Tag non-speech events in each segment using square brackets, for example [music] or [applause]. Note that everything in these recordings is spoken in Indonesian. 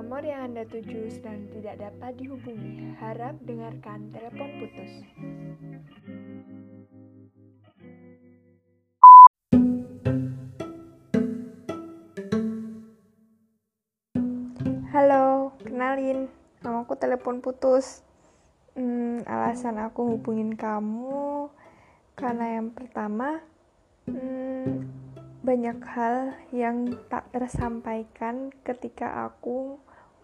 nomor yang Anda tuju sedang tidak dapat dihubungi. Harap dengarkan telepon putus. Halo, kenalin, namaku telepon putus. Hmm, alasan aku hubungin kamu karena yang pertama, hmm, banyak hal yang tak tersampaikan ketika aku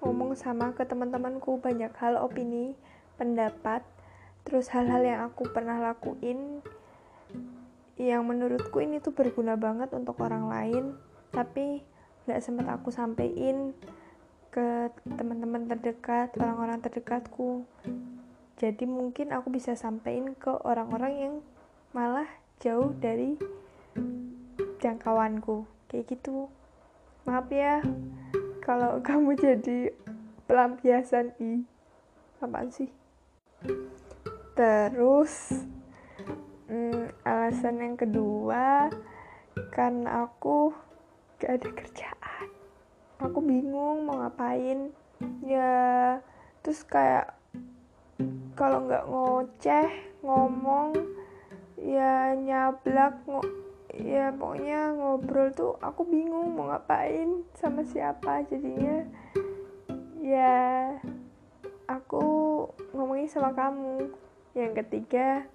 ngomong sama ke teman-temanku banyak hal opini pendapat terus hal-hal yang aku pernah lakuin yang menurutku ini tuh berguna banget untuk orang lain tapi nggak sempat aku sampein ke teman-teman terdekat orang-orang terdekatku. Jadi mungkin aku bisa sampein ke orang-orang yang malah jauh dari jangkauanku. Kayak gitu. Maaf ya kalau kamu jadi pelampiasan i apaan sih? Terus hmm, alasan yang kedua karena aku gak ada kerjaan. Aku bingung mau ngapain. Ya terus kayak kalau nggak ngoceh ngomong ya nyablak ya pokoknya ngobrol tuh aku bingung mau ngapain sama siapa jadinya. Ya aku ngomongin sama kamu. Yang ketiga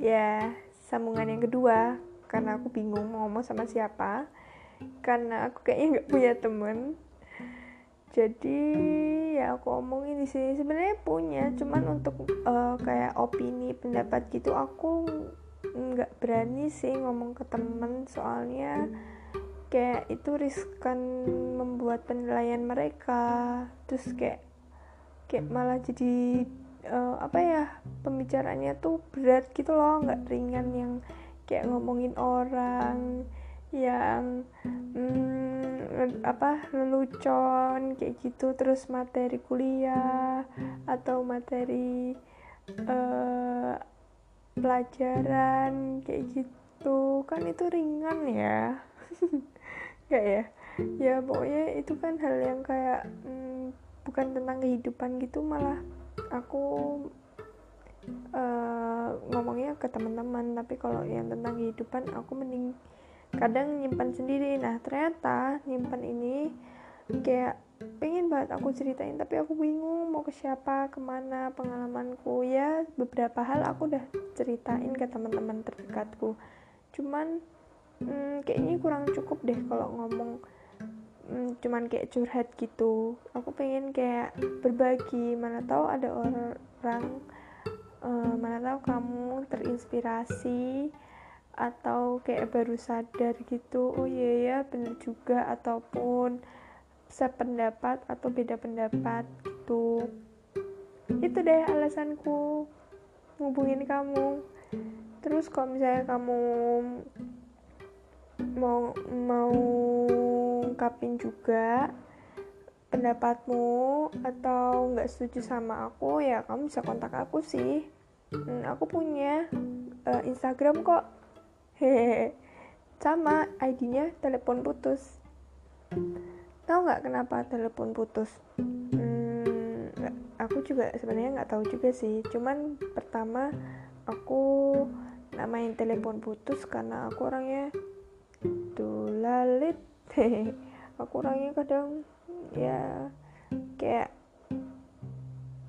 ya sambungan yang kedua. Karena aku bingung mau ngomong sama siapa. Karena aku kayaknya nggak punya temen. Jadi ya aku omongin di sini. Sebenarnya punya cuman untuk uh, kayak opini pendapat gitu aku nggak berani sih ngomong ke temen soalnya kayak itu riskan membuat penilaian mereka. Terus kayak kayak malah jadi uh, apa ya pembicaranya tuh berat gitu loh nggak ringan yang kayak ngomongin orang yang hmm, apa lelucon kayak gitu. Terus materi kuliah atau materi uh, pelajaran kayak gitu. Kan itu ringan ya. [laughs] Kayak ya? Ya pokoknya itu kan hal yang kayak hmm, bukan tentang kehidupan gitu malah aku uh, ngomongnya ke teman-teman. Tapi kalau yang tentang kehidupan aku mending kadang nyimpan sendiri. Nah ternyata nyimpan ini kayak pengen banget aku ceritain tapi aku bingung mau ke siapa ke mana pengalamanku. Ya beberapa hal aku udah ceritain ke teman-teman terdekatku. Cuman hmm, kayaknya kurang cukup deh kalau ngomong hmm, cuman kayak curhat gitu. Aku pengen kayak berbagi mana tahu ada orang uh, mana tahu kamu terinspirasi atau kayak baru sadar gitu oh iya ya bener juga ataupun sependapat atau beda pendapat gitu. Itu deh alasanku ngubungin kamu. Terus kalau misalnya kamu mau mau ungkapin juga pendapatmu atau nggak setuju sama aku ya kamu bisa kontak aku sih. Hmm, aku punya uh, Instagram kok. Hehehe [laughs] sama ID-nya telepon putus tahu nggak kenapa telepon putus? Hmm, aku juga sebenarnya nggak tahu juga sih. Cuman pertama aku namain telepon putus karena aku orangnya lalit [laughs] aku orangnya kadang ya kayak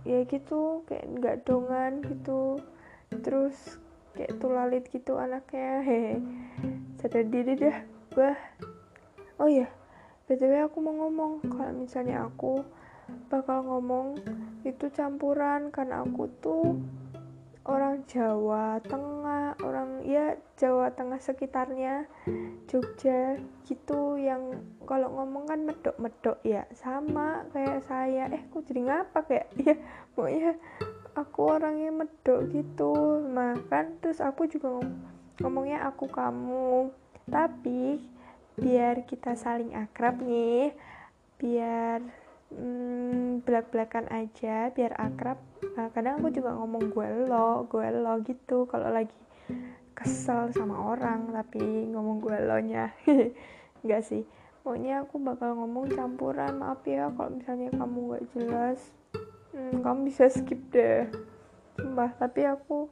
ya gitu kayak nggak dongan gitu. Terus kayak tulalit gitu anaknya. Hehe [laughs] sadar diri dah bah oh ya btw aku mau ngomong. Kalau misalnya aku bakal ngomong itu campuran. Karena aku tuh orang Jawa Tengah orang ya Jawa Tengah sekitarnya Jogja gitu yang kalau ngomong kan medok-medok ya. Sama kayak saya. Eh kok jadi ngapa kayak? [laughs] Ya pokoknya aku orangnya medok gitu. Makan terus aku juga ngomongnya aku kamu. Tapi biar kita saling akrab nih. Biar hmm, belak-belakan aja biar akrab. Nah, kadang aku juga ngomong gue lo gue lo gitu. Kalau lagi kesel sama orang tapi ngomong gue lo nya. [laughs] Enggak sih. Pokoknya aku bakal ngomong campuran maaf ya kalau misalnya kamu nggak jelas. Hmm, kamu bisa skip deh. Sumpah, tapi aku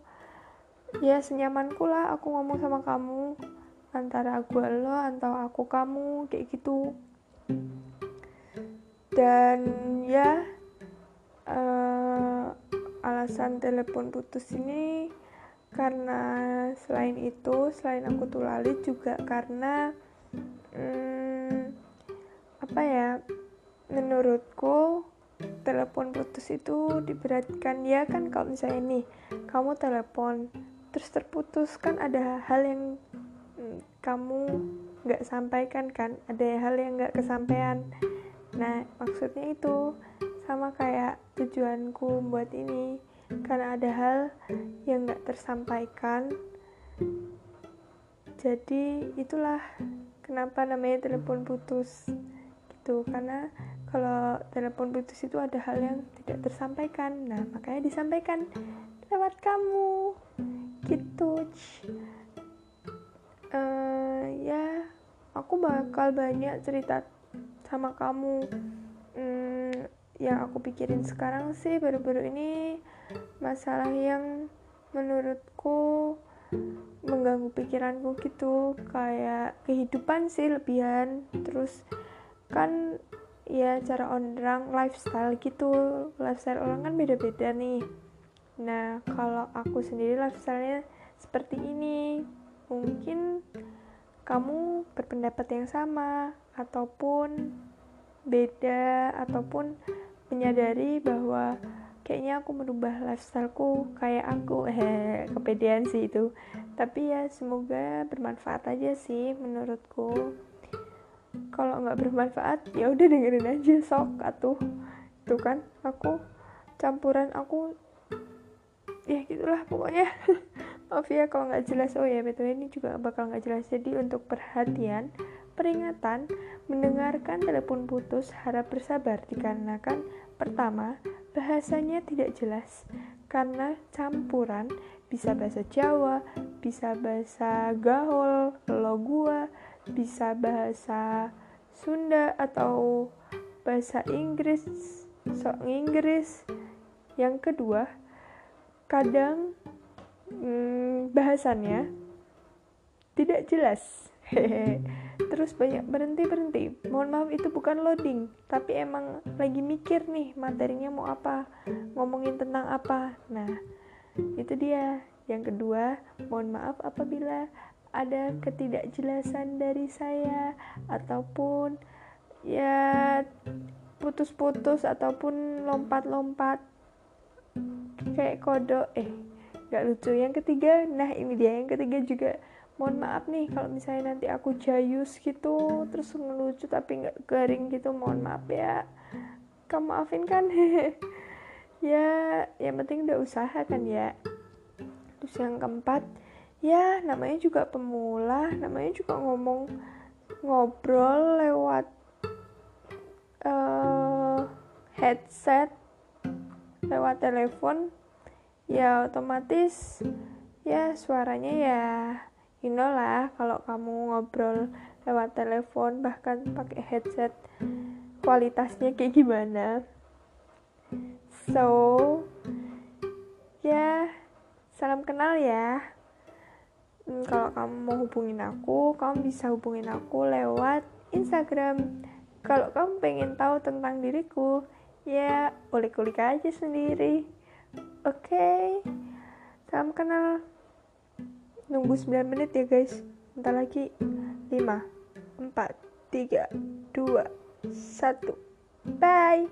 ya senyamanku lah aku ngomong sama kamu antara aku lo atau aku kamu kayak gitu. Dan ya uh, alasan telepon putus ini karena selain itu selain aku tulali juga karena hmm, apa ya menurutku telepon putus itu diberatkan. Ya kan kalau misalnya nih kamu telepon terus terputus kan ada hal yang kamu nggak sampaikan kan? Ada hal yang nggak kesampaian. Nah maksudnya itu sama kayak tujuanku buat ini. Karena ada hal yang nggak tersampaikan. Jadi itulah kenapa namanya telepon putus gitu. Karena kalau telepon putus itu ada hal yang tidak tersampaikan. Nah makanya disampaikan lewat kamu. Gitu uh, ya aku bakal banyak cerita sama kamu. Hmm, yang aku pikirin sekarang sih baru-baru ini masalah yang menurutku mengganggu pikiranku gitu. Kayak kehidupan sih lebihan. Terus kan ya cara orang lifestyle gitu. Lifestyle orang kan beda-beda nih. Nah kalau aku sendiri lifestylenya seperti ini mungkin kamu berpendapat yang sama ataupun beda ataupun menyadari bahwa kayaknya aku merubah lifestyleku kayak aku. Eh [laughs] kepedean sih itu. Tapi ya semoga bermanfaat aja sih menurutku. Kalau nggak bermanfaat ya udah dengerin aja sok atuh. Itu kan aku campuran aku ya gitulah pokoknya [laughs] maaf ya kalau nggak jelas. Oh ya betul ini juga bakal nggak jelas. Jadi untuk perhatian peringatan mendengarkan telepon putus harap bersabar dikarenakan pertama bahasanya tidak jelas. Karena campuran bisa bahasa Jawa, bisa bahasa Gaul, lo gua, bisa bahasa Sunda atau bahasa Inggris, sok Inggris. Yang kedua, kadang hmm, bahasannya tidak jelas. Terus banyak berhenti berhenti. Mohon maaf itu bukan loading tapi emang lagi mikir nih materinya mau apa ngomongin tentang apa. Nah itu dia. Yang kedua mohon maaf apabila ada ketidakjelasan dari saya ataupun ya putus-putus ataupun lompat-lompat kayak kodok. Eh gak lucu. Yang ketiga nah ini dia. Yang ketiga juga mohon maaf nih kalau misalnya nanti aku jayus gitu terus ngelucu tapi nggak garing gitu mohon maaf ya. Kamu maafin kan? [laughs] Ya yang penting udah usaha kan ya. Terus yang keempat ya namanya juga pemula namanya juga ngomong ngobrol lewat uh, headset lewat telepon ya otomatis ya suaranya ya you know lah kalau kamu ngobrol lewat telepon bahkan pakai headset kualitasnya kayak gimana. So ya salam kenal ya. Hmm, kalau kamu mau hubungin aku kamu bisa hubungin aku lewat Instagram. Kalau kamu pengen tahu tentang diriku ya kulik-kulik aja sendiri oke. Okay? salam kenal. Nunggu 9 menit ya guys. Bentar lagi. 5 4 3 2 1 bye